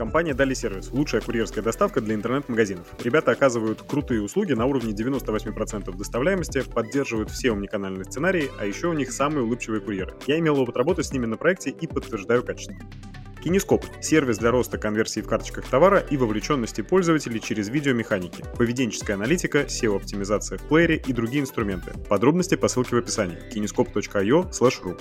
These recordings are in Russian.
Компания Дали Сервис – лучшая курьерская доставка для интернет-магазинов. Ребята оказывают крутые услуги на уровне 98% доставляемости, поддерживают все умниканальные сценарии, а еще у них самые улыбчивые курьеры. Я имел опыт работы с ними на проекте и подтверждаю качество. Кинескоп – сервис для роста конверсии в карточках товара и вовлеченности пользователей через видеомеханики, поведенческая аналитика, SEO-оптимизация в плеере и другие инструменты. Подробности по ссылке в описании kinescope.io/ru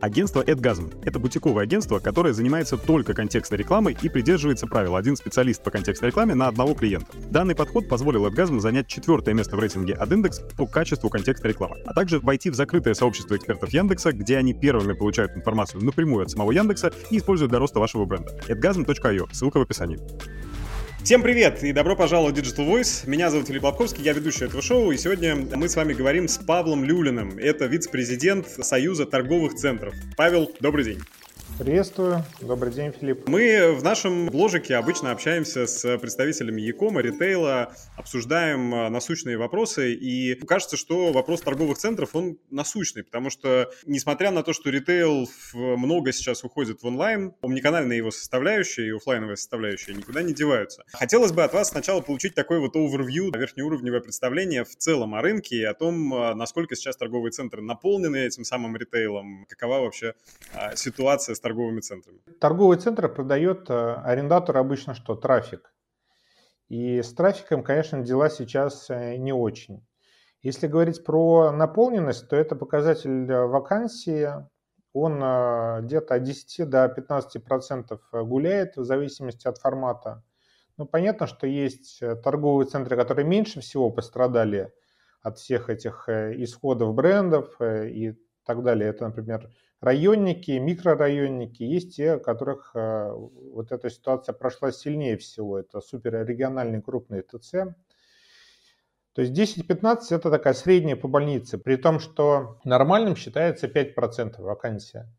Агентство AdGasm — это бутиковое агентство, которое занимается только контекстной рекламой и придерживается правил один специалист по контекстной рекламе на одного клиента. Данный подход позволил AdGasm занять четвертое место в рейтинге AdIndex по качеству контекстной рекламы, а также войти в закрытое сообщество экспертов Яндекса, где они первыми получают информацию напрямую от самого Яндекса и используют для роста вашего бренда. adgasm.io, ссылка в описании. Всем привет и добро пожаловать в Digital Voice. Меня зовут Филипп Лобковский, я ведущий этого шоу, и сегодня мы с вами говорим с Павлом Люлиным. Это вице-президент Союза торговых центров. Павел, добрый день. Приветствую. Добрый день, Филипп. Мы в нашем бложике обычно общаемся с представителями Якома, ритейла, обсуждаем а, насущные вопросы, и кажется, что вопрос торговых центров, он насущный, потому что, несмотря на то, что ритейл много сейчас уходит в онлайн, омниканальная его составляющая и офлайновая составляющая никуда не деваются. Хотелось бы от вас сначала получить такой вот overview, верхнеуровневое представление в целом о рынке и о том, а, насколько сейчас торговые центры наполнены этим самым ритейлом, какова вообще а, ситуация с торговыми центрами? Торговый центр продает э, арендатор обычно что? Трафик. И с трафиком, конечно, дела сейчас э, не очень. Если говорить про наполненность, то это показатель э, вакансии. Он где-то от 10 до 15 процентов гуляет в зависимости от формата. Ну, понятно, что есть торговые центры, которые меньше всего пострадали от всех этих исходов брендов и так далее. Это, например, районники, микрорайонники, есть те, у которых э, вот эта ситуация прошла сильнее всего. Это суперрегиональные крупные ТЦ. То есть 10-15 это такая средняя по больнице, при том, что нормальным считается 5% вакансия.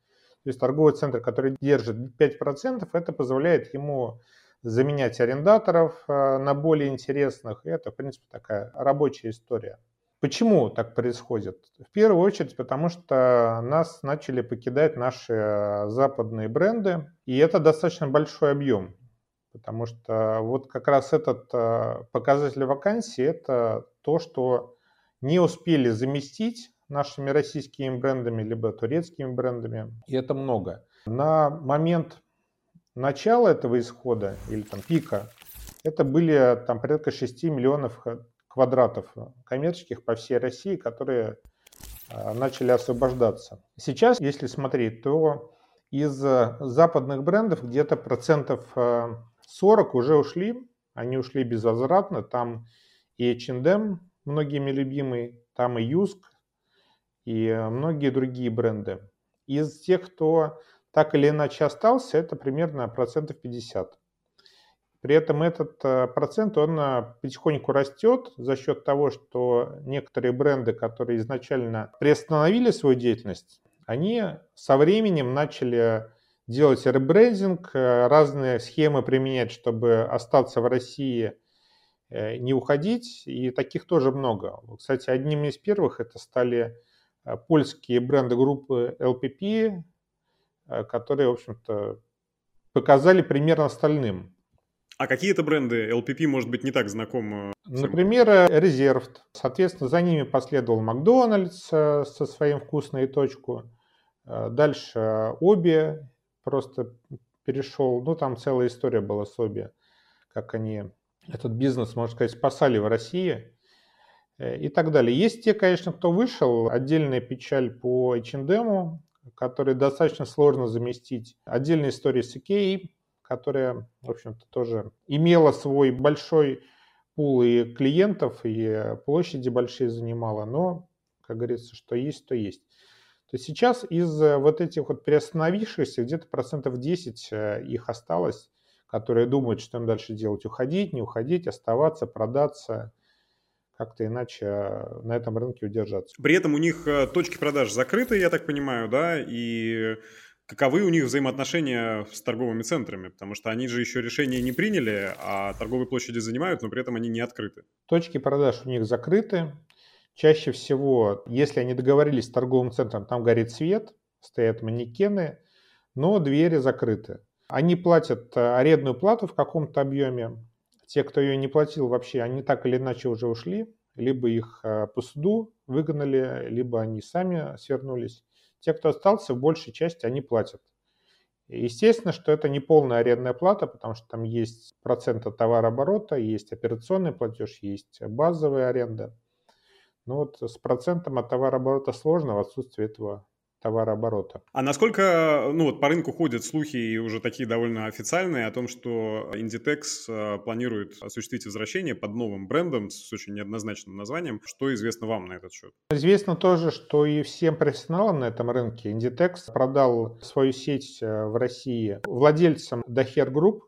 То есть торговый центр, который держит 5%, это позволяет ему заменять арендаторов э, на более интересных. И это, в принципе, такая рабочая история. Почему так происходит? В первую очередь, потому что нас начали покидать наши э, западные бренды, и это достаточно большой объем, потому что вот как раз этот э, показатель вакансии – это то, что не успели заместить нашими российскими брендами, либо турецкими брендами, и это много. На момент начала этого исхода или там пика это были там порядка 6 миллионов квадратов коммерческих по всей России, которые а, начали освобождаться. Сейчас, если смотреть, то из западных брендов где-то процентов 40 а, уже ушли, они ушли безвозвратно, там и H&M, многими любимый, там и Юск, и многие другие бренды. Из тех, кто так или иначе остался, это примерно процентов 50. При этом этот э, процент, он э, потихоньку растет за счет того, что некоторые бренды, которые изначально приостановили свою деятельность, они со временем начали делать ребрендинг, э, разные схемы применять, чтобы остаться в России, не уходить, и таких тоже много. Кстати, одним из первых это стали польские бренды группы LPP, которые, в общем-то, показали примерно остальным. А какие это бренды? LPP, может быть, не так знаком. Э, Например, Reserved. Соответственно, за ними последовал Макдональдс э, со своим вкусной точку. Э, дальше Оби просто перешел. Ну, там целая история была с Оби, как они этот бизнес, можно сказать, спасали в России и так далее. Есть те, конечно, кто вышел. Отдельная печаль по H&M, который достаточно сложно заместить. Отдельная история с Икеей, которая, в общем-то, тоже имела свой большой пул и клиентов, и площади большие занимала, но, как говорится, что есть, то есть. То есть сейчас из вот этих вот приостановившихся где-то процентов 10 э, их осталось, которые думают, что им дальше делать, уходить, не уходить, оставаться, продаться, как-то иначе э, на этом рынке удержаться. При этом у них э, точки продаж закрыты, я так понимаю, да, и каковы у них взаимоотношения с торговыми центрами, потому что они же еще решения не приняли, а торговые площади занимают, но при этом они не открыты. Точки продаж у них закрыты. Чаще всего, если они договорились с торговым центром, там горит свет, стоят манекены, но двери закрыты. Они платят э, арендную плату в каком-то объеме. Те, кто ее не платил вообще, они так или иначе уже ушли. Либо их э, по суду выгнали, либо они сами свернулись. Те, кто остался, в большей части они платят. Естественно, что это не полная арендная плата, потому что там есть процент от товарооборота, есть операционный платеж, есть базовая аренда. Но вот с процентом от товарооборота сложно в отсутствии этого товарооборота. А насколько, ну вот по рынку ходят слухи и уже такие довольно официальные о том, что Inditex э, планирует осуществить возвращение под новым брендом с очень неоднозначным названием. Что известно вам на этот счет? Известно тоже, что и всем профессионалам на этом рынке Inditex продал свою сеть э, в России владельцам Daher Group.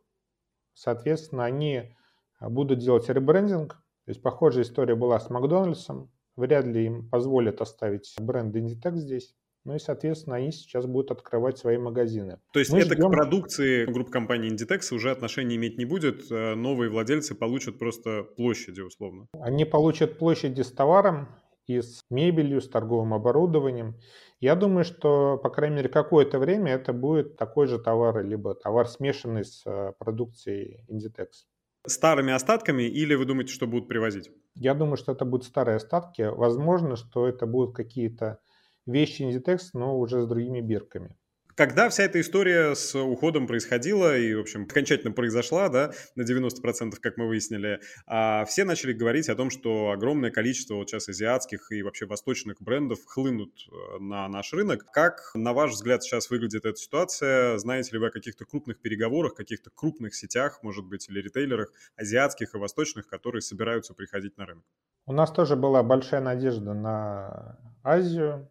Соответственно, они будут делать ребрендинг. То есть похожая история была с Макдональдсом. Вряд ли им позволят оставить бренд Inditex здесь. Ну и, соответственно, они сейчас будут открывать свои магазины. То есть Мы это ждем... к продукции группы компании Inditex уже отношения иметь не будет, э, новые владельцы получат просто площади условно? Они получат площади с товаром и с мебелью, с торговым оборудованием. Я думаю, что, по крайней мере, какое-то время это будет такой же товар, либо товар смешанный с э, продукцией Inditex. Старыми остатками или вы думаете, что будут привозить? Я думаю, что это будут старые остатки. Возможно, что это будут какие-то вещи Inditex, но уже с другими бирками. Когда вся эта история с уходом происходила и, в общем, окончательно произошла, да, на 90%, как мы выяснили, а все начали говорить о том, что огромное количество вот сейчас азиатских и вообще восточных брендов хлынут э, на наш рынок. Как, на ваш взгляд, сейчас выглядит эта ситуация? Знаете ли вы о каких-то крупных переговорах, каких-то крупных сетях, может быть, или ритейлерах азиатских и восточных, которые собираются приходить на рынок? У нас тоже была большая надежда на Азию,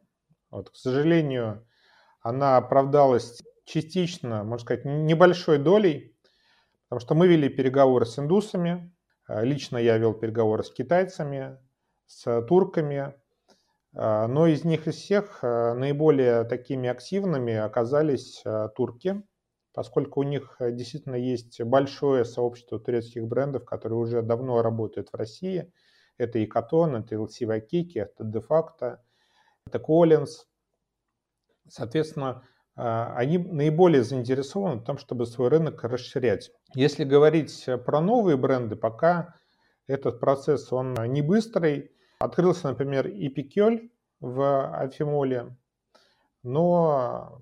вот, к сожалению, она оправдалась частично, можно сказать, небольшой долей, потому что мы вели переговоры с индусами, э, лично я вел переговоры с китайцами, с турками, э, но из них из всех э, наиболее такими активными оказались турки, поскольку у них действительно есть большое сообщество турецких брендов, которые уже давно работают в России. Это и Катон, это LC Вакики, это де-факто, это Collins. Соответственно, а, они наиболее заинтересованы в том, чтобы свой рынок расширять. Если говорить про новые бренды, пока этот процесс он не быстрый. Открылся, например, и Пикель в Афимоле, но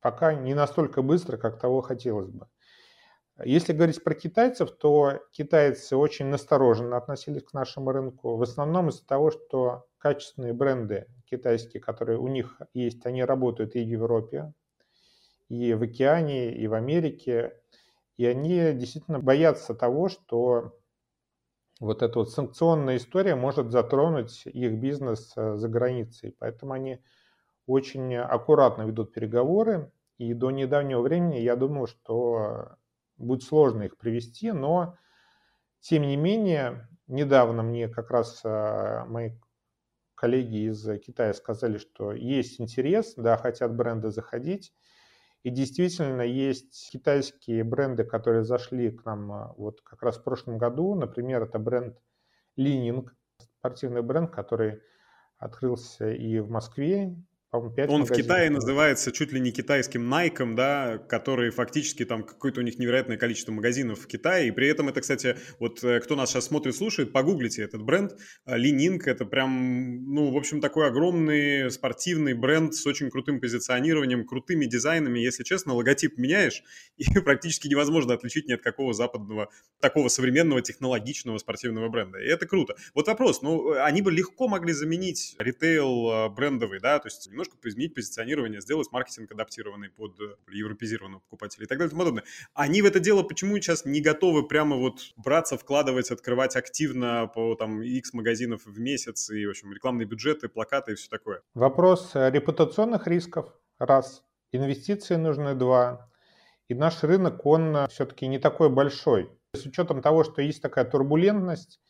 пока не настолько быстро, как того хотелось бы. Если говорить про китайцев, то китайцы очень настороженно относились к нашему рынку, в основном из-за того, что качественные бренды китайские, которые у них есть, они работают и в Европе, и в океане, и в Америке, и они действительно боятся того, что вот эта вот санкционная история может затронуть их бизнес э, за границей. Поэтому они очень аккуратно ведут переговоры. И до недавнего времени я думал, что будет сложно их привести, но тем не менее, недавно мне как раз э, мои коллеги из Китая сказали, что есть интерес, да, хотят бренды заходить. И действительно есть китайские бренды, которые зашли к нам э, вот как раз в прошлом году. Например, это бренд Лининг, спортивный бренд, который открылся и в Москве, он магазинов. в Китае называется чуть ли не китайским Nike, да, который фактически там какое-то у них невероятное количество магазинов в Китае, и при этом это, кстати, вот э, кто нас сейчас смотрит, слушает, погуглите этот бренд, Лининг, это прям, ну, в общем, такой огромный спортивный бренд с очень крутым позиционированием, крутыми дизайнами, если честно, логотип меняешь, и практически невозможно отличить ни от какого западного, такого современного технологичного спортивного бренда, и это круто. Вот вопрос, ну, они бы легко могли заменить ритейл э, брендовый, да, то есть немножко изменить позиционирование, сделать маркетинг адаптированный под э, европезированного покупателя и так далее и тому подобное. Они в это дело почему сейчас не готовы прямо вот браться, вкладывать, открывать активно по там X магазинов в месяц и, в общем, рекламные бюджеты, плакаты и все такое? Вопрос э, репутационных рисков, раз. Инвестиции нужны, два. И наш рынок, он э, все-таки не такой большой. С учетом того, что есть такая турбулентность,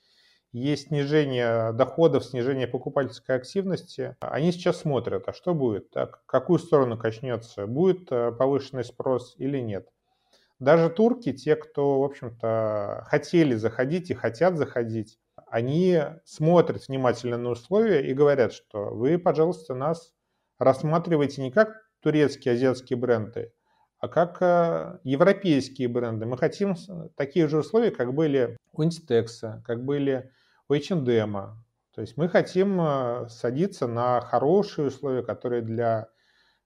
есть снижение доходов, снижение покупательской активности, они сейчас смотрят, а что будет, так, какую сторону качнется, будет э, повышенный спрос или нет. Даже турки, те, кто, в общем-то, хотели заходить и хотят заходить, они смотрят внимательно на условия и говорят, что вы, пожалуйста, нас рассматривайте не как турецкие, азиатские бренды, а как э, европейские бренды. Мы хотим такие же условия, как были у Инстекса, как были у H&M. То есть мы хотим э, садиться на хорошие условия, которые для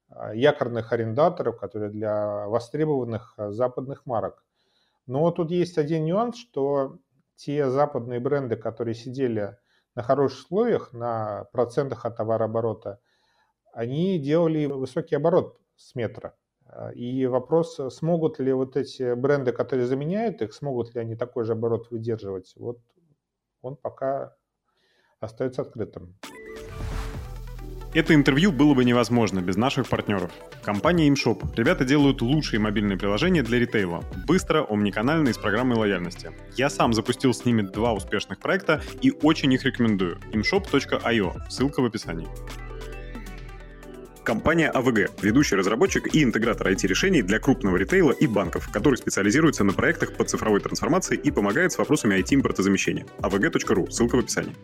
э, якорных арендаторов, которые для востребованных западных марок. Но тут есть один нюанс, что те западные бренды, которые сидели на хороших условиях, на процентах от товарооборота, они делали высокий оборот с метра. И вопрос, э, смогут ли вот эти бренды, которые заменяют их, смогут ли они такой же оборот выдерживать, вот он пока остается открытым. Это интервью было бы невозможно без наших партнеров. Компания ImShop. Ребята делают лучшие мобильные приложения для ритейла. Быстро, омниканально и с программой лояльности. Я сам запустил с ними два успешных проекта и очень их рекомендую. imshop.io. Ссылка в описании. Компания AVG – ведущий разработчик и интегратор IT-решений для крупного ритейла и банков, который специализируется на проектах по цифровой трансформации и помогает с вопросами IT-импортозамещения. avg.ru, ссылка в описании.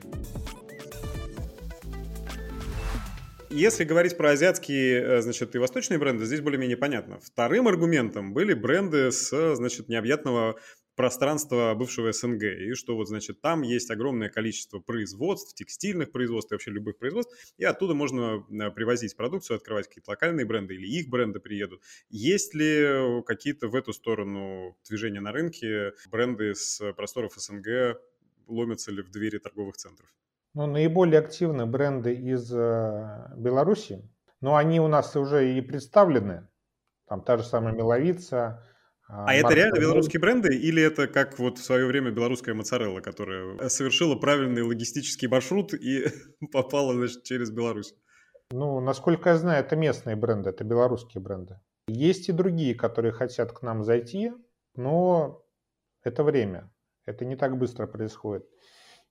Если говорить про азиатские, э, значит, и восточные бренды, здесь более-менее понятно. Вторым аргументом были бренды с, значит, необъятного пространство бывшего СНГ, и что вот, значит, там есть огромное количество производств, текстильных производств и вообще любых производств, и оттуда можно э, привозить продукцию, открывать какие-то локальные бренды или их бренды приедут. Есть ли какие-то в эту сторону движения на рынке, бренды с просторов СНГ ломятся ли в двери торговых центров? Ну, наиболее активны бренды из э, Беларуси, но они у нас уже и представлены. Там та же самая Меловица, а, это реально белорусские бренды или это как вот в свое время белорусская моцарелла, которая совершила правильный логистический маршрут и попала значит, через Беларусь? Ну, насколько я знаю, это местные бренды, это белорусские бренды. Есть и другие, которые хотят к нам зайти, но это время. Это не так быстро происходит.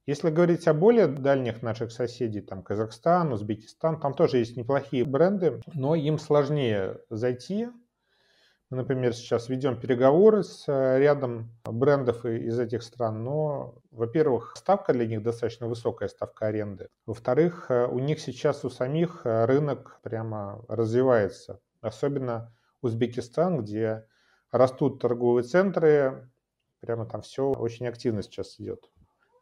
Если говорить о более дальних наших соседей, там Казахстан, Узбекистан, там тоже есть неплохие бренды, но им сложнее зайти, например, сейчас ведем переговоры с э, рядом брендов из этих стран, но, во-первых, ставка для них достаточно высокая, ставка аренды. Во-вторых, э, у них сейчас у самих э, рынок прямо развивается. Особенно Узбекистан, где растут торговые центры, прямо там все очень активно сейчас идет.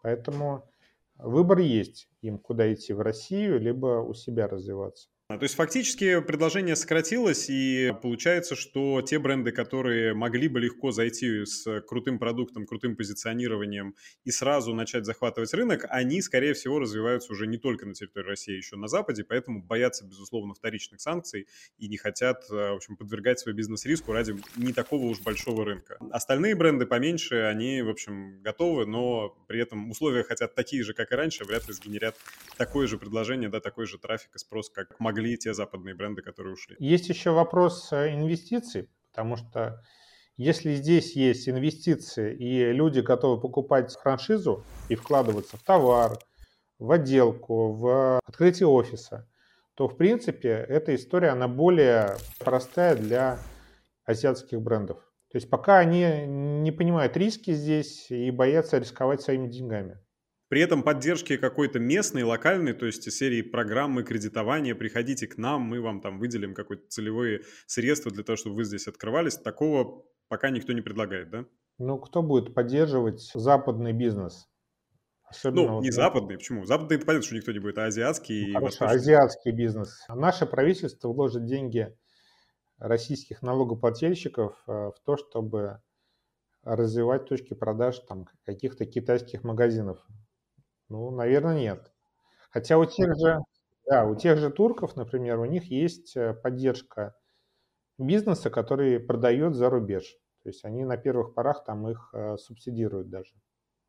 Поэтому выбор есть им, куда идти в Россию, либо у себя развиваться. А, то есть фактически предложение сократилось, и получается, что те бренды, которые могли бы легко зайти с крутым продуктом, крутым позиционированием и сразу начать захватывать рынок, они, скорее всего, развиваются уже не только на территории России, а еще на Западе, поэтому боятся, безусловно, вторичных санкций и не хотят, э, в общем, подвергать свой бизнес риску ради не такого уж большого рынка. Остальные бренды поменьше, они, в общем, готовы, но при этом условия хотят такие же, как и раньше, вряд ли сгенерят такое же предложение, да, такой же трафик и спрос, как могли могли те западные бренды, которые ушли. Есть еще вопрос э, инвестиций, потому что если здесь есть инвестиции и люди готовы покупать франшизу и вкладываться в товар, в отделку, в открытие офиса, то, в принципе, эта история, она более простая для азиатских брендов. То есть пока они не понимают риски здесь и боятся рисковать своими деньгами. При этом поддержки какой-то местной, локальной, то есть серии программы кредитования, приходите к нам, мы вам там выделим какое-то целевые средства для того, чтобы вы здесь открывались. Такого пока никто не предлагает, да? Ну, кто будет поддерживать западный бизнес? Особенно ну, вот, не да? западный, почему? Западный, это понятно, что никто не будет, а азиатский. Ну, хорошо, азиатский бизнес. Наше правительство вложит деньги российских налогоплательщиков э, в то, чтобы развивать точки продаж там каких-то китайских магазинов. Ну, наверное, нет. Хотя у тех же, да, у тех же турков, например, у них есть э, поддержка бизнеса, который продает за рубеж. То есть они на первых порах там их э, субсидируют даже.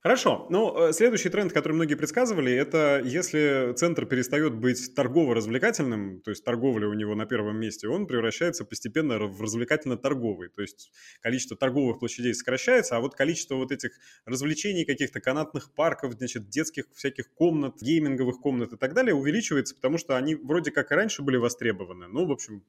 Хорошо. Ну, э, следующий тренд, который многие предсказывали, это если центр перестает быть торгово-развлекательным, то есть торговля у него на первом месте, он превращается постепенно в развлекательно-торговый. То есть количество торговых площадей сокращается, а вот количество вот этих развлечений, каких-то канатных парков, значит, детских всяких комнат, гейминговых комнат и так далее увеличивается, потому что они вроде как и раньше были востребованы. Ну, в общем,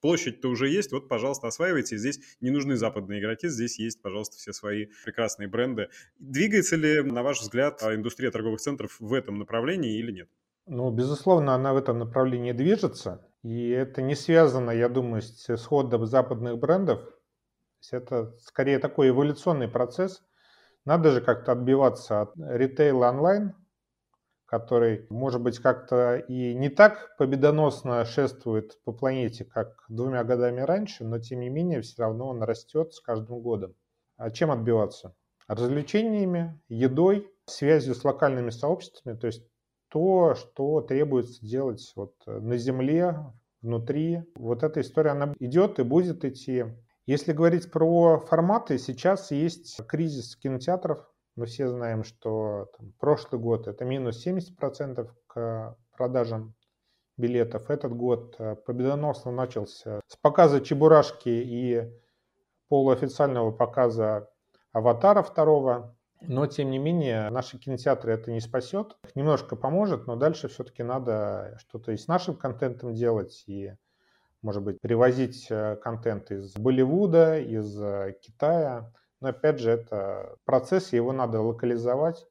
Площадь-то уже есть, вот, пожалуйста, осваивайте. Здесь не нужны западные игроки, здесь есть, пожалуйста, все свои прекрасные бренды. Двигается ли, на ваш взгляд, индустрия торговых центров в этом направлении или нет? Ну, безусловно, она в этом направлении движется. И это не связано, я думаю, с исходом западных брендов. Это скорее такой эволюционный процесс. Надо же как-то отбиваться от ритейла онлайн, который, может быть, как-то и не так победоносно шествует по планете, как двумя годами раньше, но тем не менее все равно он растет с каждым годом. А чем отбиваться? Развлечениями, едой, связью с локальными сообществами, то есть то, что требуется делать вот на земле, внутри. Вот эта история, она идет и будет идти. Если говорить про форматы, сейчас есть кризис кинотеатров, мы все знаем, что там, прошлый год это минус 70% к продажам билетов. Этот год э, победоносно начался с показа Чебурашки и полуофициального показа Аватара второго. Но, тем не менее, наши кинотеатры это не спасет. Немножко поможет, но дальше все-таки надо что-то и с нашим контентом делать, и, может быть, привозить э, контент из Болливуда, из э, Китая. Но опять же, это процесс, его надо локализовать,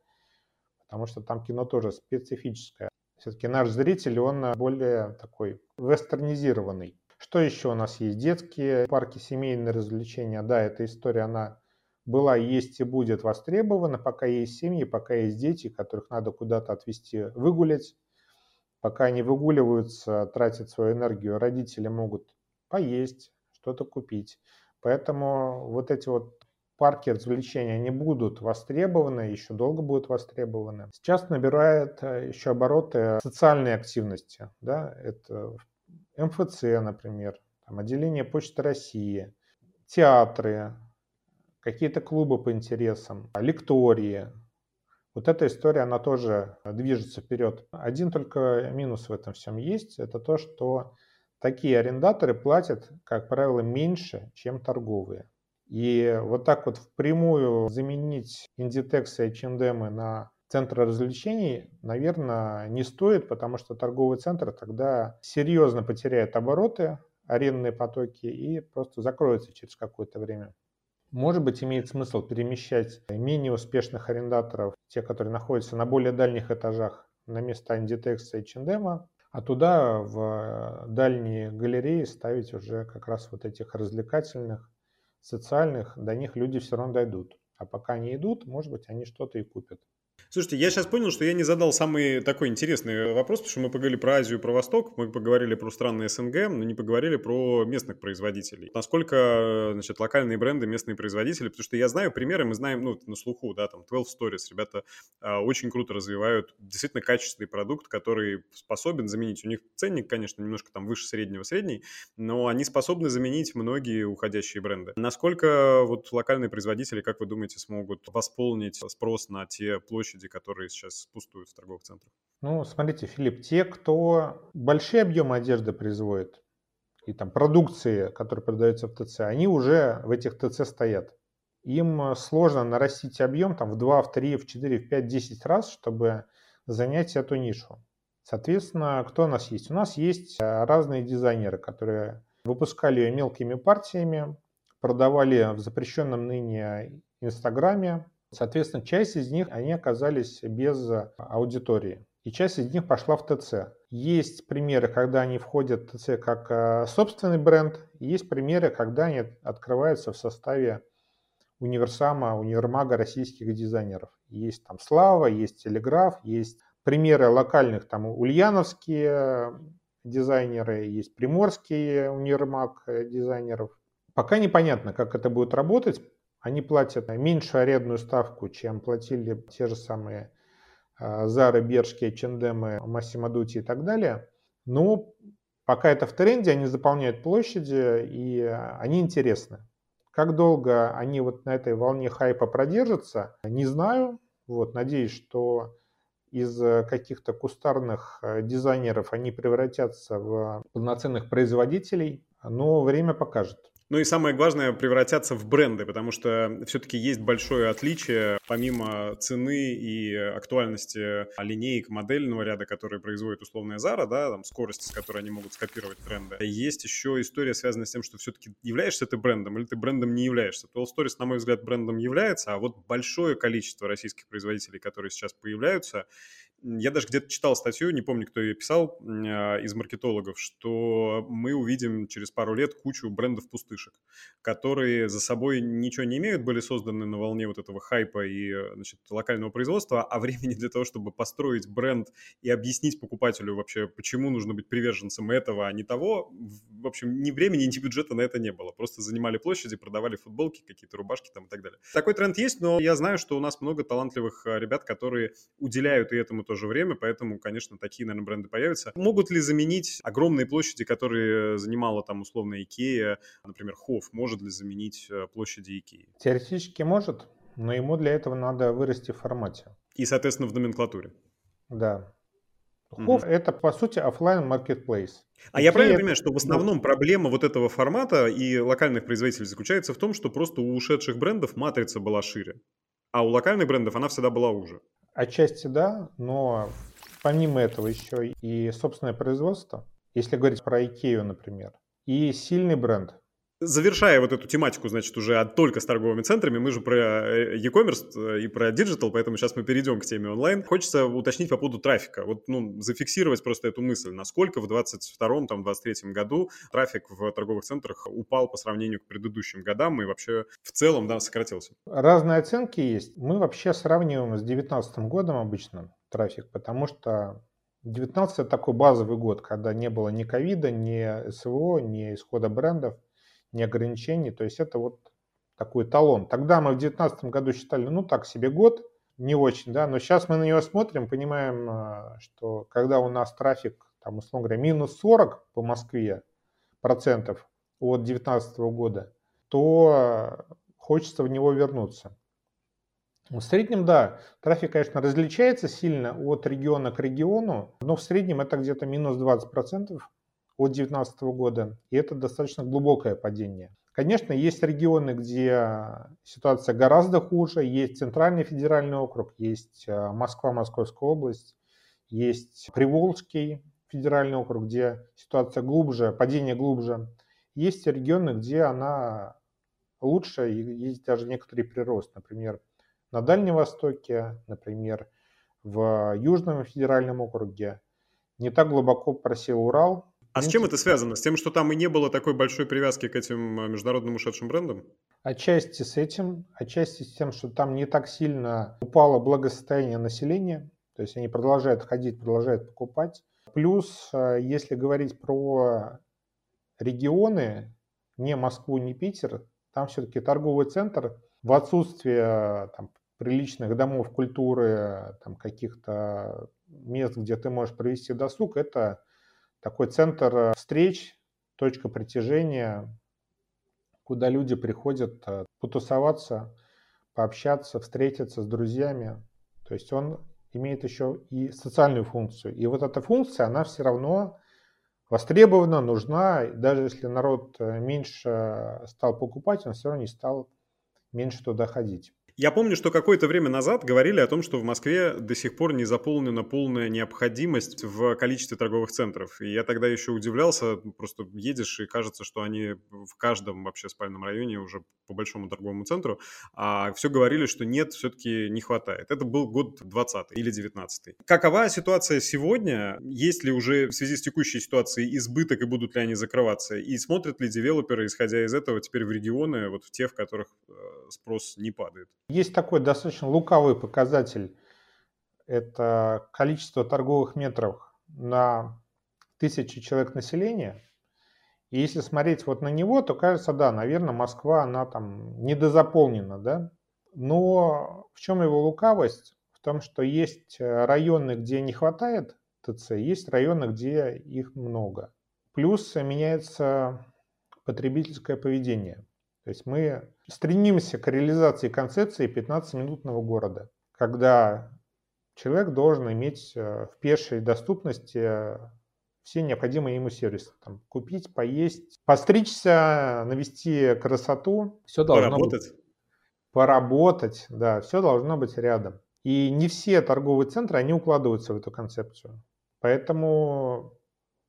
потому что там кино тоже специфическое. Все-таки наш зритель, он более такой вестернизированный. Что еще у нас есть? Детские парки, семейные развлечения. Да, эта история, она была, есть и будет востребована, пока есть семьи, пока есть дети, которых надо куда-то отвезти выгулять. Пока они выгуливаются, тратят свою энергию, родители могут поесть, что-то купить. Поэтому вот эти вот парки развлечений, они будут востребованы, еще долго будут востребованы. Сейчас набирает э, еще обороты социальные активности. Да? Это МФЦ, например, там, отделение Почты России, театры, какие-то клубы по интересам, лектории. Вот эта история, она тоже движется вперед. Один только минус в этом всем есть, это то, что такие арендаторы платят, как правило, меньше, чем торговые. И вот так вот впрямую заменить Inditex и H&M на центр развлечений, наверное, не стоит, потому что торговый центр тогда серьезно потеряет обороты, арендные потоки и просто закроется через какое-то время. Может быть, имеет смысл перемещать менее успешных арендаторов, те, которые находятся на более дальних этажах, на места Inditex и H&M, а туда, в дальние галереи, ставить уже как раз вот этих развлекательных социальных, до них люди все равно дойдут. А пока они идут, может быть, они что-то и купят. Слушайте, я сейчас понял, что я не задал самый такой интересный вопрос, потому что мы поговорили про Азию, про Восток, мы поговорили про страны СНГ, но не поговорили про местных производителей. Насколько, значит, локальные бренды, местные производители, потому что я знаю примеры, мы знаем, ну, на слуху, да, там, 12 Stories, ребята а, очень круто развивают действительно качественный продукт, который способен заменить, у них ценник, конечно, немножко там выше среднего средний, но они способны заменить многие уходящие бренды. Насколько вот локальные производители, как вы думаете, смогут восполнить спрос на те площади, площади, которые сейчас пустуют в торговых центрах? Ну, смотрите, Филипп, те, кто большие объемы одежды производит, и там продукции, которые продаются в ТЦ, они уже в этих ТЦ стоят. Им сложно нарастить объем там, в 2, в 3, в 4, в 5, 10 раз, чтобы занять эту нишу. Соответственно, кто у нас есть? У нас есть э, разные дизайнеры, которые выпускали ее мелкими партиями, продавали в запрещенном ныне Инстаграме, Соответственно, часть из них, они оказались без аудитории. И часть из них пошла в ТЦ. Есть примеры, когда они входят в ТЦ как э, собственный бренд. Есть примеры, когда они открываются в составе универсама, универмага российских дизайнеров. Есть там Слава, есть Телеграф, есть примеры локальных, там ульяновские дизайнеры, есть приморский универмаг дизайнеров. Пока непонятно, как это будет работать, они платят меньшую арендную ставку, чем платили те же самые Зары, Бершки, H&M, Массимо Дути и так далее. Но пока это в тренде, они заполняют площади и они интересны. Как долго они вот на этой волне хайпа продержатся, не знаю. Вот, надеюсь, что из каких-то кустарных дизайнеров они превратятся в полноценных производителей, но время покажет. Ну и самое главное, превратятся в бренды, потому что все-таки есть большое отличие, помимо цены и актуальности линеек модельного ряда, которые производит условная Zara, да, там скорости, с которой они могут скопировать тренды. Есть еще история, связанная с тем, что все-таки являешься ты брендом или ты брендом не являешься. Twelve Stories, на мой взгляд, брендом является, а вот большое количество российских производителей, которые сейчас появляются, я даже где-то читал статью, не помню, кто ее писал, а, из маркетологов, что мы увидим через пару лет кучу брендов-пустышек, которые за собой ничего не имеют, были созданы на волне вот этого хайпа и значит, локального производства, а времени для того, чтобы построить бренд и объяснить покупателю вообще, почему нужно быть приверженцем этого, а не того, в общем, ни времени, ни бюджета на это не было. Просто занимали площади, продавали футболки, какие-то рубашки там и так далее. Такой тренд есть, но я знаю, что у нас много талантливых а, ребят, которые уделяют и этому тоже время, поэтому, конечно, такие, наверное, бренды появятся. Могут ли заменить огромные площади, которые занимала там условно Икея, например, Hoff, может ли заменить э, площади Икеи? Теоретически может, но ему для этого надо вырасти в формате. И, соответственно, в номенклатуре. Да. Хофф mm-hmm. это, по сути, офлайн маркетплейс. А я правильно понимаю, что в основном проблема вот этого формата и локальных производителей заключается в том, что просто у ушедших брендов матрица была шире, а у локальных брендов она всегда была уже? Отчасти да, но помимо этого еще и собственное производство, если говорить про Икею, например, и сильный бренд, Завершая вот эту тематику, значит, уже только с торговыми центрами, мы же про э, e-commerce э, и про digital, поэтому сейчас мы перейдем к теме онлайн. Хочется уточнить по поводу трафика. Вот, ну, зафиксировать просто эту мысль. Насколько в 22-м, там, 23-м году трафик в торговых центрах упал по сравнению к предыдущим годам и вообще в целом, да, сократился? Разные оценки есть. Мы вообще сравниваем с 2019 годом обычно трафик, потому что 19 это такой базовый год, когда не было ни ковида, ни СВО, ни исхода брендов ни ограничений. То есть это вот такой талон. Тогда мы в 2019 году считали, ну так себе год, не очень, да, но сейчас мы на него смотрим, понимаем, а, что когда у нас трафик, там, условно говоря, минус 40 по Москве процентов от 2019 года, то хочется в него вернуться. В среднем, да, трафик, конечно, различается сильно от региона к региону, но в среднем это где-то минус 20% от 2019 года, и это достаточно глубокое падение. Конечно, есть регионы, где ситуация гораздо хуже, есть Центральный федеральный округ, есть э, Москва, Московская область, есть Приволжский федеральный округ, где ситуация глубже, падение глубже. Есть регионы, где она лучше, и есть даже некоторый прирост. Например, на Дальнем Востоке, например, в Южном федеральном округе. Не так глубоко просел Урал, а с чем это связано? С тем, что там и не было такой большой привязки к этим э, международным ушедшим брендам? Отчасти с этим, отчасти с тем, что там не так сильно упало благосостояние населения, то есть они продолжают ходить, продолжают покупать. Плюс, э, если говорить про регионы, не Москву, не Питер, там все-таки торговый центр в отсутствие э, там, приличных домов культуры, там, каких-то мест, где ты можешь провести досуг, это такой центр э, встреч, точка притяжения, куда люди приходят э, потусоваться, пообщаться, встретиться с друзьями. То есть он имеет еще и социальную функцию. И вот эта функция, она все равно востребована, нужна. Даже если народ э, меньше стал покупать, он все равно не стал меньше туда ходить. Я помню, что какое-то время назад говорили о том, что в Москве до сих пор не заполнена полная необходимость в количестве торговых центров. И я тогда еще удивлялся, просто едешь и кажется, что они в каждом вообще спальном районе уже по большому торговому центру, а все говорили, что нет, все-таки не хватает. Это был год 20 или 19 Какова ситуация сегодня? Есть ли уже в связи с текущей ситуацией избыток и будут ли они закрываться? И смотрят ли девелоперы, исходя из этого, теперь в регионы, вот в те, в которых э, спрос не падает? Есть такой достаточно лукавый показатель. Это количество торговых метров на тысячи человек населения. И если смотреть вот на него, то кажется, да, наверное, Москва, она там недозаполнена, да. Но в чем его лукавость? В том, что есть районы, где не хватает ТЦ, есть районы, где их много. Плюс меняется потребительское поведение. То есть мы стремимся к реализации концепции 15-минутного города, когда человек должен иметь э, в пешей доступности э, все необходимые ему сервисы. Там, купить, поесть, постричься, навести красоту. Все должно поработать. быть. Поработать, да, все должно быть рядом. И не все торговые центры, они укладываются в эту концепцию. Поэтому,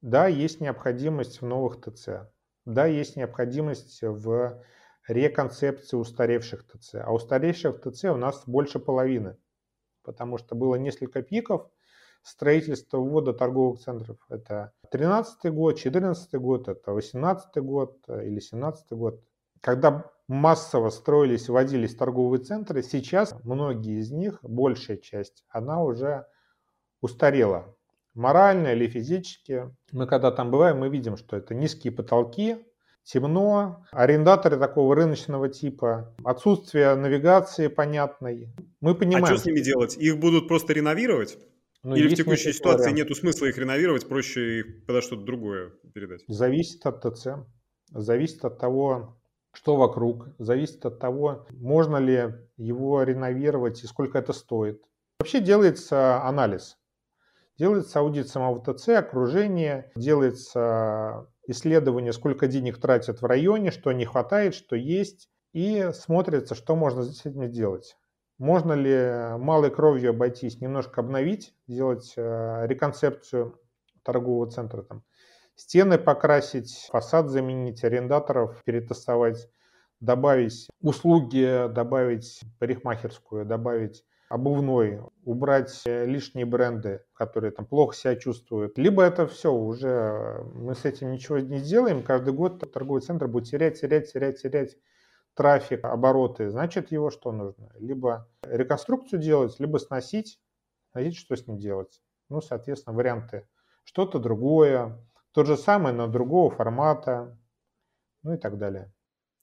да, есть необходимость в новых ТЦ. Да, есть необходимость в реконцепции устаревших ТЦ. А устаревших ТЦ у нас больше половины, потому что было несколько пиков, строительства ввода торговых центров. Это 13 год, 14 год, это 18 год или 17 год. Когда массово строились, вводились торговые центры, сейчас многие из них, большая часть, она уже устарела. Морально или физически. Мы когда там бываем, мы видим, что это низкие потолки, темно, арендаторы такого рыночного типа, отсутствие навигации понятной. Мы понимаем. А что с ними делать? Их будут просто реновировать? Ну, Или в текущей ситуации нет смысла их реновировать, проще их подо что-то другое передать? Зависит от ТЦ, зависит от того, что вокруг, зависит от того, можно ли его реновировать и сколько это стоит. Вообще делается анализ. Делается аудит самого ТЦ, окружения, делается исследование, сколько денег тратят в районе, что не хватает, что есть, и смотрится, что можно с этим сделать. Можно ли малой кровью обойтись, немножко обновить, сделать э, реконцепцию торгового центра, там, стены покрасить, фасад заменить, арендаторов перетасовать, добавить услуги, добавить парикмахерскую, добавить обувной, убрать э, лишние бренды, которые там плохо себя чувствуют. Либо это все, уже э, мы с этим ничего не сделаем, каждый год торговый центр будет терять, терять, терять, терять трафик, обороты. Значит, его что нужно? Либо реконструкцию делать, либо сносить, сносить, что с ним делать. Ну, соответственно, варианты. Что-то другое, тот же самый, но другого формата, ну и так далее.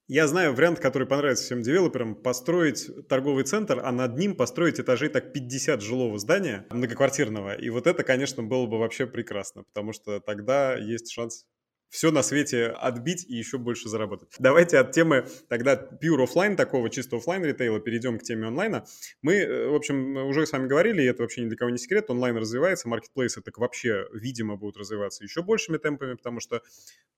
Я знаю вариант, который понравится всем девелоперам, построить торговый центр, а над ним построить этажей так 50 жилого здания многоквартирного. И вот это, конечно, было бы вообще прекрасно, потому что тогда есть шанс все на свете отбить и еще больше заработать. Давайте от темы тогда pure офлайн такого чисто офлайн ритейла перейдем к теме онлайна. Мы, э, в общем, уже с вами говорили, и это вообще ни для кого не секрет, онлайн развивается, маркетплейсы так вообще, видимо, будут развиваться еще большими темпами, потому что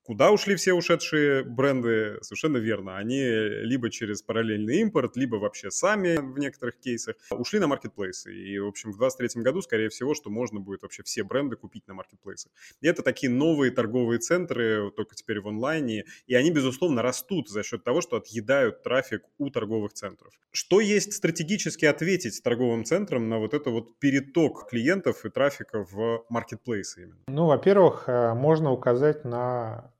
куда ушли все ушедшие бренды? Совершенно верно. Они либо через параллельный импорт, либо вообще сами в некоторых кейсах ушли на маркетплейсы. И, в общем, в 2023 году, скорее всего, что можно будет вообще все бренды купить на маркетплейсах. И это такие новые торговые центры, только теперь в онлайне, и они, безусловно, растут за счет того, что отъедают трафик у торговых центров. Что есть стратегически ответить торговым центрам на вот это вот переток клиентов и трафика в маркетплейсы именно? Ну, во-первых, э, можно указать на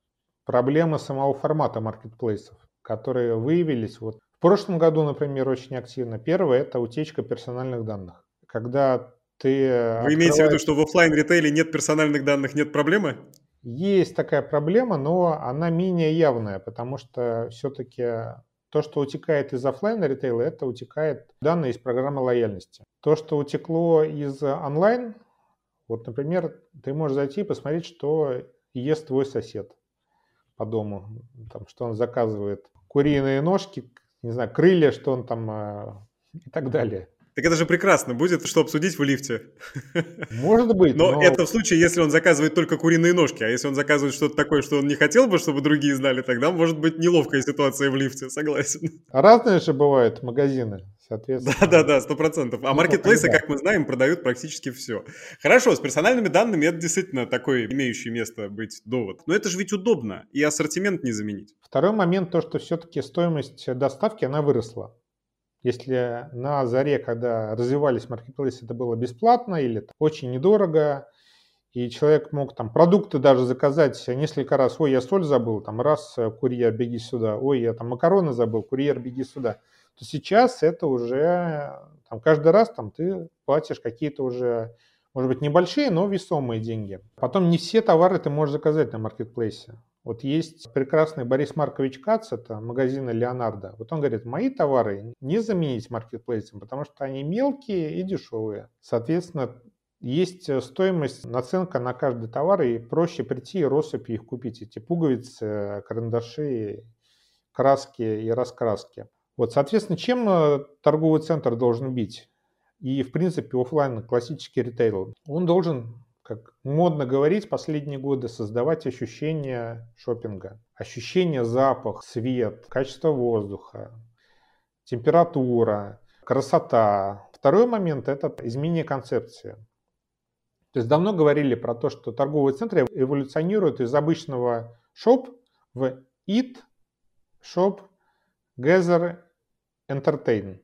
проблемы самого формата маркетплейсов, которые выявились вот в прошлом году, например, очень активно. Первое – это утечка персональных данных. Когда ты Вы открываешь... имеете в виду, что в офлайн ритейле нет персональных данных, нет проблемы? Есть такая проблема, но она менее явная, потому что все-таки то, что утекает из офлайн ритейла, это утекает данные из программы лояльности. То, что утекло из онлайн, вот, например, ты можешь зайти и посмотреть, что ест твой сосед по дому, там, что он заказывает, куриные ножки, не знаю, крылья, что он там а, и так далее. Так это же прекрасно будет, что обсудить в лифте. Может быть. Но, но это в случае, если он заказывает только куриные ножки. А если он заказывает что-то такое, что он не хотел бы, чтобы другие знали, тогда может быть неловкая ситуация в лифте, согласен. Разные же бывают магазины. Соответственно. Да-да-да, сто процентов. А ну, маркетплейсы, как мы знаем, продают практически все. Хорошо, с персональными данными это действительно такой имеющий место быть довод. Но это же ведь удобно, и ассортимент не заменить. Второй момент, то, что все-таки стоимость доставки, она выросла. Если на заре, когда развивались маркетплейсы, это было бесплатно или очень недорого, и человек мог там продукты даже заказать несколько раз. Ой, я соль забыл, там раз, курьер, беги сюда. Ой, я там макароны забыл, курьер, беги сюда. То сейчас это уже там, каждый раз там, ты платишь какие-то уже, может быть, небольшие, но весомые деньги. Потом не все товары ты можешь заказать на маркетплейсе. Вот есть прекрасный Борис Маркович Кац, это магазина Леонардо. Вот он говорит, мои товары не заменить маркетплейсом, потому что они мелкие и дешевые. Соответственно, есть стоимость, наценка на каждый товар, и проще прийти и россыпью их купить. Эти пуговицы, карандаши, краски и раскраски. Вот, соответственно, чем э, торговый центр должен бить? И, в принципе, офлайн классический ритейл. Он должен как модно говорить последние годы, создавать ощущение шопинга. Ощущение запах, цвет, качество воздуха, температура, красота. Второй момент – это изменение концепции. То есть давно говорили про то, что торговые центры эволюционируют из обычного shop в eat, shop, gather, entertain.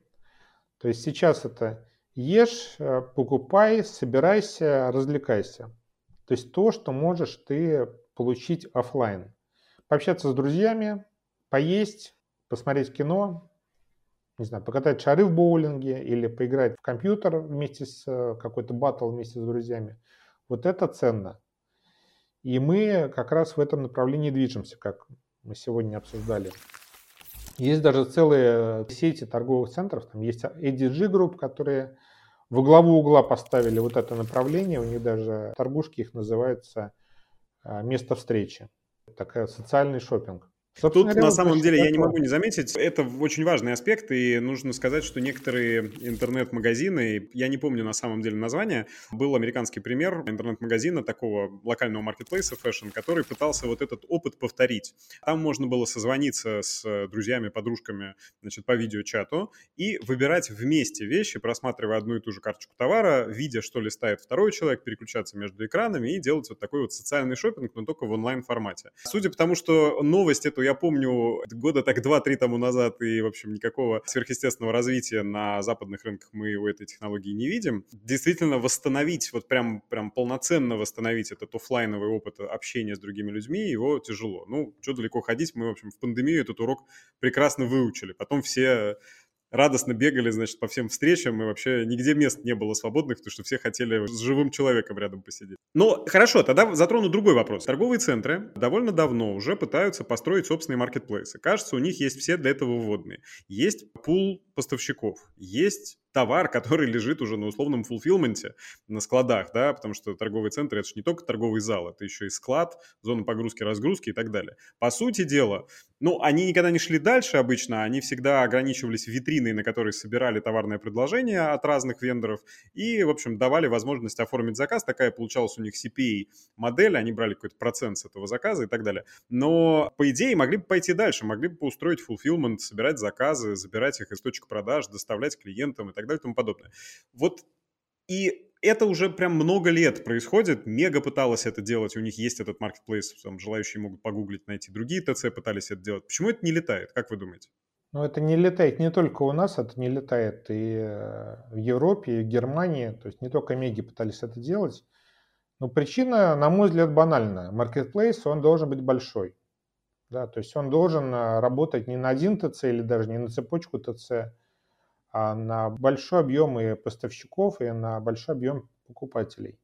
То есть сейчас это Ешь, э, покупай, собирайся, развлекайся. То есть то, что можешь ты получить офлайн. Пообщаться с друзьями, поесть, посмотреть кино, не знаю, покатать шары в боулинге или поиграть в компьютер вместе с э, какой-то батл вместе с друзьями. Вот это ценно. И мы как раз в этом направлении движемся, как мы сегодня обсуждали. Есть даже целые сети торговых центров, там есть ADG Group, которые во главу угла поставили вот это направление, у них даже торгушки их называются э, место встречи. Такая социальный шопинг. Собственно, Тут на самом деле я не могу не заметить, это очень важный аспект, и нужно сказать, что некоторые интернет-магазины, я не помню на самом деле название, был американский пример интернет-магазина такого локального маркетплейса fashion, который пытался вот этот опыт повторить. Там можно было созвониться с друзьями, подружками, значит, по видеочату и выбирать вместе вещи, просматривая одну и ту же карточку товара, видя, что листает второй человек, переключаться между экранами и делать вот такой вот социальный шопинг, но только в онлайн-формате. Судя по тому, что новость эту я помню года так 2-3 тому назад, и, в общем, никакого сверхъестественного развития на западных рынках мы у этой технологии не видим. Действительно, восстановить, вот прям, прям полноценно восстановить этот офлайновый опыт общения с другими людьми, его тяжело. Ну, что далеко ходить, мы, в общем, в пандемию этот урок прекрасно выучили. Потом все радостно бегали, значит, по всем встречам, и вообще нигде мест не было свободных, потому что все хотели с живым человеком рядом посидеть. Но хорошо, тогда затрону другой вопрос. Торговые центры довольно давно уже пытаются построить собственные маркетплейсы. Кажется, у них есть все для этого вводные. Есть пул поставщиков, есть товар, который лежит уже на условном фулфилменте на складах, да, потому что торговый центр это же не только торговый зал, это еще и склад, зона погрузки-разгрузки и так далее. По сути дела, ну, они никогда не шли дальше обычно, они всегда ограничивались витриной, на которой собирали товарное предложение от разных вендоров и, в общем, давали возможность оформить заказ. Такая получалась у них CPA-модель, они брали какой-то процент с этого заказа и так далее. Но, по идее, могли бы пойти дальше, могли бы устроить fulfillment, собирать заказы, забирать их из точек продаж, доставлять клиентам и так далее и тому подобное. Вот и это уже прям много лет происходит. Мега пыталась это делать. У них есть этот маркетплейс. Там желающие могут погуглить, найти другие ТЦ, пытались это делать. Почему это не летает? Как вы думаете? Ну, это не летает не только у нас, это не летает и э, в Европе, и в Германии. То есть не только Меги пытались это делать. Но причина, на мой взгляд, банальная. Маркетплейс, он должен быть большой. Да, то есть он должен э, работать не на один ТЦ или даже не на цепочку ТЦ, а на большой объем и поставщиков, и на большой объем покупателей.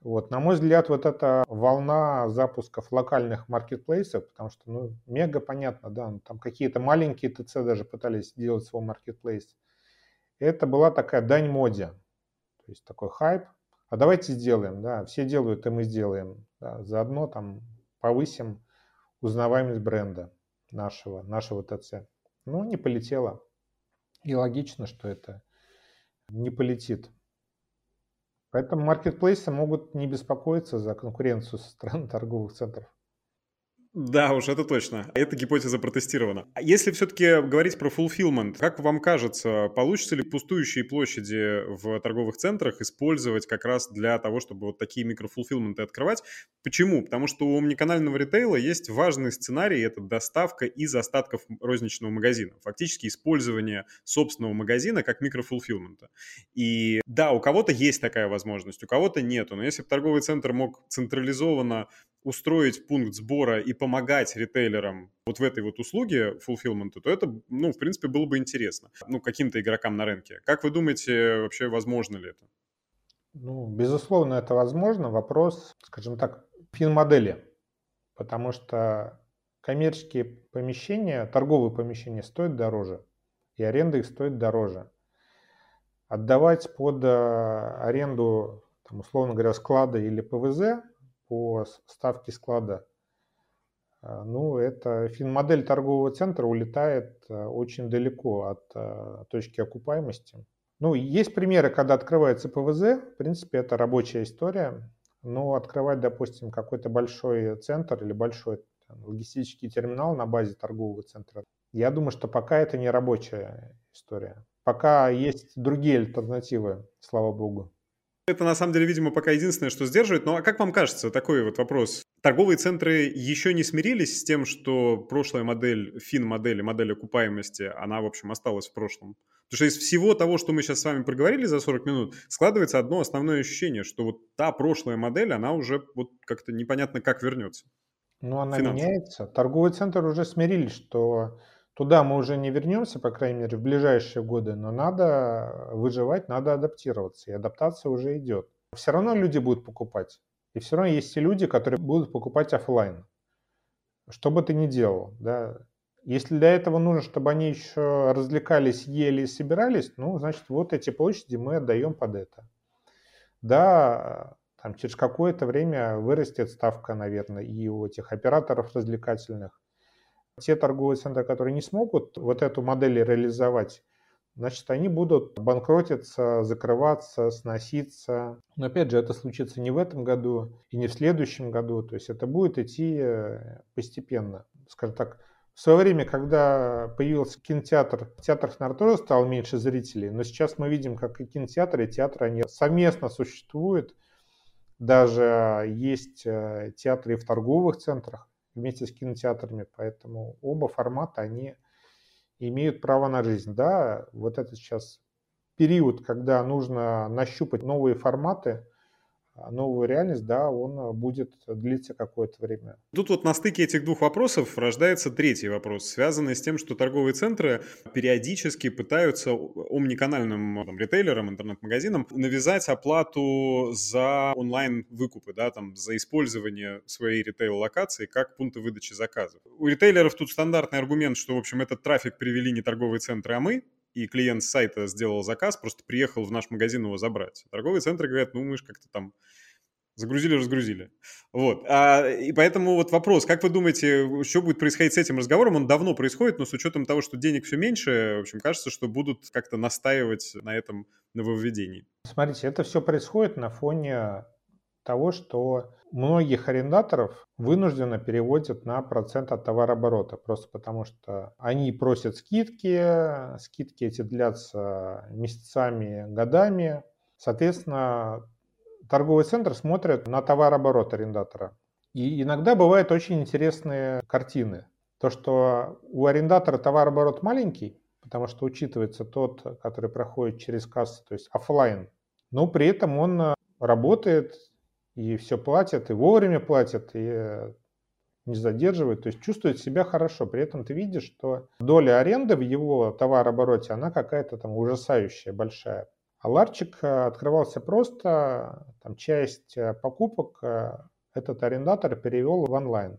Вот, на мой взгляд, вот эта волна запусков локальных маркетплейсов, потому что, ну, мега понятно, да, ну, там какие-то маленькие ТЦ даже пытались сделать свой маркетплейс. Это была такая дань моде, то есть такой хайп. А давайте сделаем, да, все делают, и мы сделаем. Да, заодно там повысим узнаваемость бренда нашего, нашего ТЦ. Ну, не полетело. И логично, что это не полетит. Поэтому маркетплейсы могут не беспокоиться за конкуренцию со стороны торговых центров. Да, уж это точно. Эта гипотеза протестирована. А если все-таки говорить про fulfillment, как вам кажется, получится ли пустующие площади в торговых центрах использовать как раз для того, чтобы вот такие микрофулфилменты открывать? Почему? Потому что у омниканального ритейла есть важный сценарий, это доставка из остатков розничного магазина. Фактически использование собственного магазина как микрофулфилмента. И да, у кого-то есть такая возможность, у кого-то нету. Но если бы торговый центр мог централизованно устроить пункт сбора и помогать ритейлерам вот в этой вот услуге фулфилмента, то это, ну, в принципе, было бы интересно, ну, каким-то игрокам на рынке. Как вы думаете, вообще возможно ли это? Ну, безусловно, это возможно. Вопрос, скажем так, фин-модели. Потому что коммерческие помещения, торговые помещения стоят дороже, и аренда их стоит дороже. Отдавать под э, аренду, там, условно говоря, склада или ПВЗ по ставке склада, ну, это финмодель торгового центра улетает э, очень далеко от э, точки окупаемости. Ну, есть примеры, когда открывается ПВЗ, в принципе, это рабочая история, но открывать, допустим, какой-то большой центр или большой там, логистический терминал на базе торгового центра, я думаю, что пока это не рабочая история. Пока есть другие альтернативы, слава богу. Это на самом деле, видимо, пока единственное, что сдерживает. Но ну, а как вам кажется, такой вот вопрос, торговые центры еще не смирились с тем, что прошлая модель, фин-модель, модель окупаемости, она, в общем, осталась в прошлом. Потому что из всего того, что мы сейчас с вами проговорили за 40 минут, складывается одно основное ощущение, что вот та прошлая модель, она уже вот как-то непонятно как вернется. Ну, она финансово. меняется. Торговые центры уже смирились, что туда мы уже не вернемся, по крайней мере, в ближайшие годы, но надо выживать, надо адаптироваться, и адаптация уже идет. Все равно люди будут покупать. И все равно есть и люди, которые будут покупать офлайн. Что бы ты ни делал, да. Если для этого нужно, чтобы они еще развлекались, ели и собирались, ну, значит, вот эти площади мы отдаем под это. Да, там через какое-то время вырастет ставка, наверное, и у этих операторов развлекательных. Те торговые центры, которые не смогут вот эту модель реализовать, значит, они будут банкротиться, закрываться, сноситься. Но опять же, это случится не в этом году и не в следующем году. То есть это будет идти э, постепенно. Скажем так, в свое время, когда появился кинотеатр, в театрах, тоже стало меньше зрителей, но сейчас мы видим, как и кинотеатры, и театры, они совместно существуют. Даже есть э, театры и в торговых центрах вместе с кинотеатрами, поэтому оба формата, они имеют право на жизнь. Да, вот это сейчас период, когда нужно нащупать новые форматы, новую реальность, да, он а, будет длиться какое-то время. Тут вот на стыке этих двух вопросов рождается третий вопрос, связанный с тем, что торговые центры периодически пытаются омниканальным там, ритейлерам, интернет-магазинам навязать оплату за онлайн-выкупы, да, там, за использование своей ритейл-локации как пункта выдачи заказов. У ритейлеров тут стандартный аргумент, что, в общем, этот трафик привели не торговые центры, а мы, и клиент с сайта сделал заказ, просто приехал в наш магазин его забрать. Торговые центры говорят, ну мы же как-то там загрузили, разгрузили. Вот. А, и поэтому вот вопрос, как вы думаете, что будет происходить с этим разговором? Он давно происходит, но с учетом того, что денег все меньше, в общем, кажется, что будут как-то настаивать на этом нововведении. Смотрите, это все происходит на фоне того, что многих арендаторов вынужденно переводят на процент от товарооборота, просто потому что они просят скидки, скидки эти длятся месяцами, годами. Соответственно, торговый центр смотрит на товарооборот арендатора. И иногда бывают очень интересные картины. То, что у арендатора товарооборот маленький, потому что учитывается тот, который проходит через кассу, то есть офлайн, но при этом он работает, и все платят, и вовремя платят, и э, не задерживают, то есть чувствует себя хорошо. При этом ты видишь, что доля аренды в его товарообороте, она какая-то там ужасающая, большая. А ларчик э, открывался просто, там часть э, покупок этот арендатор перевел в онлайн.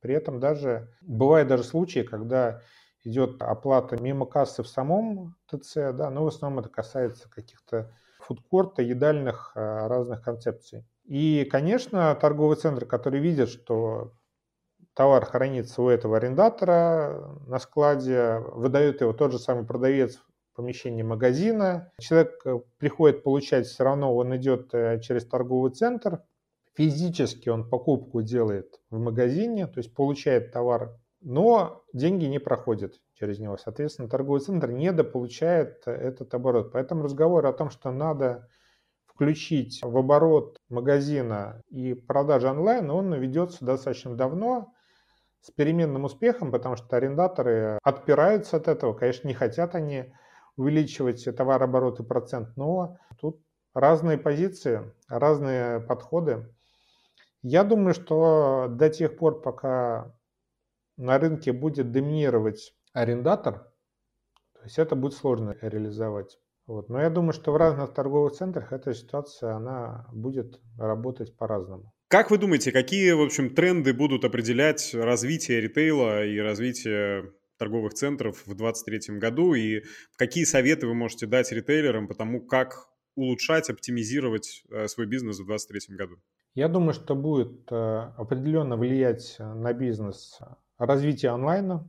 При этом даже бывают даже случаи, когда идет оплата мимо кассы в самом ТЦ, да, но в основном это касается каких-то фудкорта, едальных разных концепций. И, конечно, торговый центр, который видит, что товар хранится у этого арендатора на складе, выдает его тот же самый продавец в помещении магазина. Человек э, приходит получать, все равно он идет э, через торговый центр. Физически он покупку делает в магазине, то есть получает товар, но деньги не проходят через него. Соответственно, торговый центр недополучает этот оборот. Поэтому разговор о том, что надо включить в оборот магазина и продажи онлайн, он ведется достаточно давно с переменным успехом, потому что арендаторы отпираются от этого. Конечно, не хотят они увеличивать товарооборот и процент, но тут разные позиции, разные подходы. Я думаю, что до тех пор, пока на рынке будет доминировать арендатор, то есть это будет сложно реализовать. Вот. Но я думаю, что в разных торговых центрах эта ситуация, она будет работать по-разному. Как вы думаете, какие, в общем, тренды будут определять развитие ритейла и развитие торговых центров в 2023 году? И какие советы вы можете дать ритейлерам по тому, как улучшать, оптимизировать э, свой бизнес в 2023 году? Я думаю, что будет э, определенно влиять на бизнес развитие онлайна.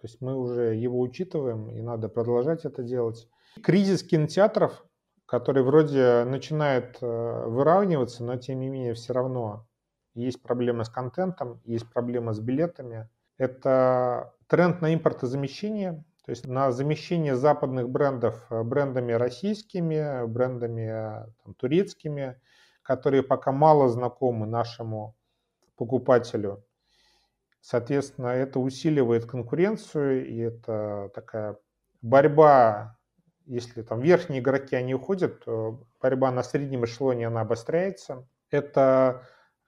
То есть мы уже его учитываем, и надо продолжать это делать. Кризис кинотеатров, который вроде начинает э, выравниваться, но тем не менее все равно есть проблемы с контентом, есть проблемы с билетами. Это тренд на импортозамещение, то есть на замещение западных брендов э, брендами российскими, брендами там, турецкими, которые пока мало знакомы нашему покупателю. Соответственно, это усиливает конкуренцию, и это такая борьба, если там верхние игроки, они уходят, борьба на среднем эшелоне, она обостряется. Это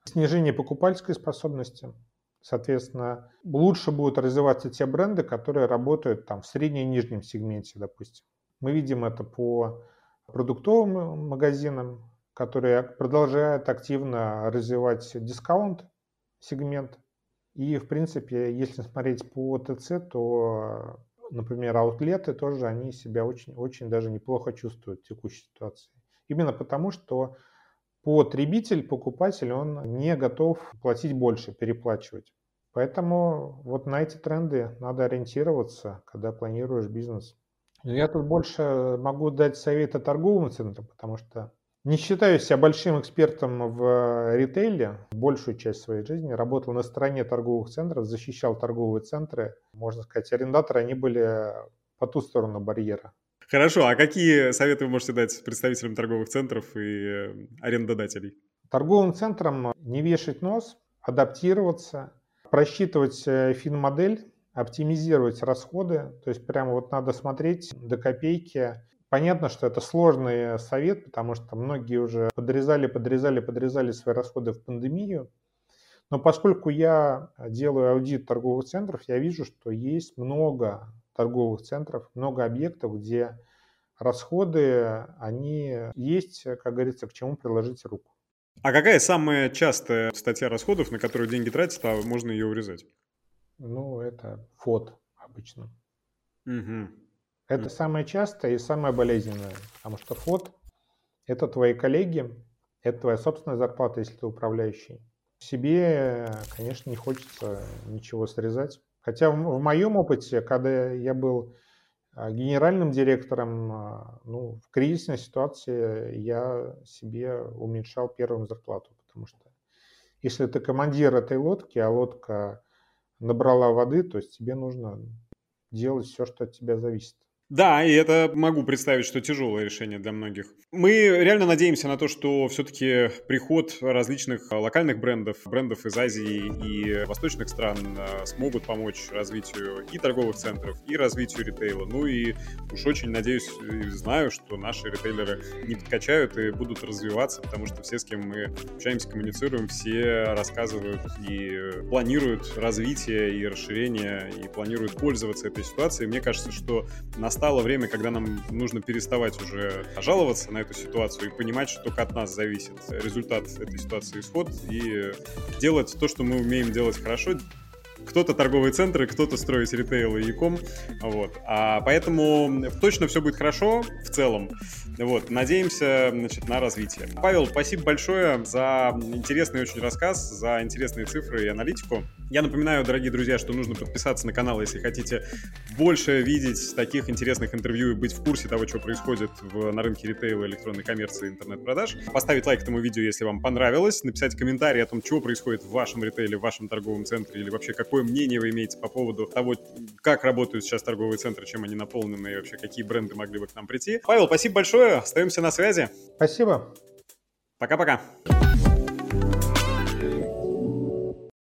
снижение покупательской способности. Соответственно, лучше будут развиваться те бренды, которые работают там в среднем и нижнем сегменте, допустим. Мы видим это по продуктовым магазинам, которые продолжают активно развивать дискаунт сегмент. И, в принципе, если смотреть по ТЦ, то, например, аутлеты тоже, они себя очень, очень даже неплохо чувствуют в текущей ситуации. Именно потому, что потребитель, покупатель, он не готов платить больше, переплачивать. Поэтому вот на эти тренды надо ориентироваться, когда планируешь бизнес. Я тут больше могу дать советы торговым центрам, потому что не считаю себя большим экспертом в ритейле. Большую часть своей жизни работал на стороне торговых центров, защищал торговые центры. Можно сказать, арендаторы, они были по ту сторону барьера. Хорошо, а какие советы вы можете дать представителям торговых центров и э, арендодателей? Торговым центрам не вешать нос, адаптироваться, просчитывать э, фин-модель, оптимизировать расходы. То есть прямо вот надо смотреть до копейки. Понятно, что это сложный совет, потому что многие уже подрезали, подрезали, подрезали свои расходы в пандемию. Но поскольку я делаю аудит торговых центров, я вижу, что есть много торговых центров, много объектов, где расходы, они есть, как говорится, к чему приложить руку. А какая самая частая статья расходов, на которую деньги тратят, а можно ее урезать? Ну, это фот обычно. Угу. Это самое частое и самое болезненное, потому что фот – это твои коллеги, это твоя собственная зарплата, если ты управляющий. Себе, конечно, не хочется ничего срезать. Хотя в, моем опыте, когда я был а, генеральным директором, а, ну, в кризисной ситуации я себе уменьшал первым зарплату, потому что если ты командир этой лодки, а лодка набрала воды, то есть тебе нужно делать все, что от тебя зависит. Да, и это могу представить, что тяжелое решение для многих. Мы реально надеемся на то, что все-таки приход различных локальных брендов, брендов из Азии и восточных стран э, смогут помочь развитию и торговых центров, и развитию ритейла. Ну и уж очень надеюсь и знаю, что наши ритейлеры не подкачают и будут развиваться, потому что все, с кем мы общаемся, коммуницируем, все рассказывают и планируют развитие и расширение, и планируют пользоваться этой ситуацией. Мне кажется, что на настало время, когда нам нужно переставать уже жаловаться на эту ситуацию и понимать, что только от нас зависит результат этой ситуации, исход, и делать то, что мы умеем делать хорошо, кто-то торговые центры, кто-то строить ритейл и e-com, вот. А поэтому точно все будет хорошо в целом. Вот, надеемся, значит, на развитие. Павел, спасибо большое за интересный очень рассказ, за интересные цифры и аналитику. Я напоминаю, дорогие друзья, что нужно подписаться на канал, если хотите больше видеть таких интересных интервью и быть в курсе того, что происходит в, на рынке ритейла, электронной коммерции, интернет-продаж. Поставить лайк этому видео, если вам понравилось, написать комментарий о том, что происходит в вашем ритейле, в вашем торговом центре, или вообще какое мнение вы имеете по поводу того, как работают сейчас торговые центры, чем они наполнены и вообще какие бренды могли бы к нам прийти. Павел, спасибо большое, остаемся на связи. Спасибо. Пока-пока.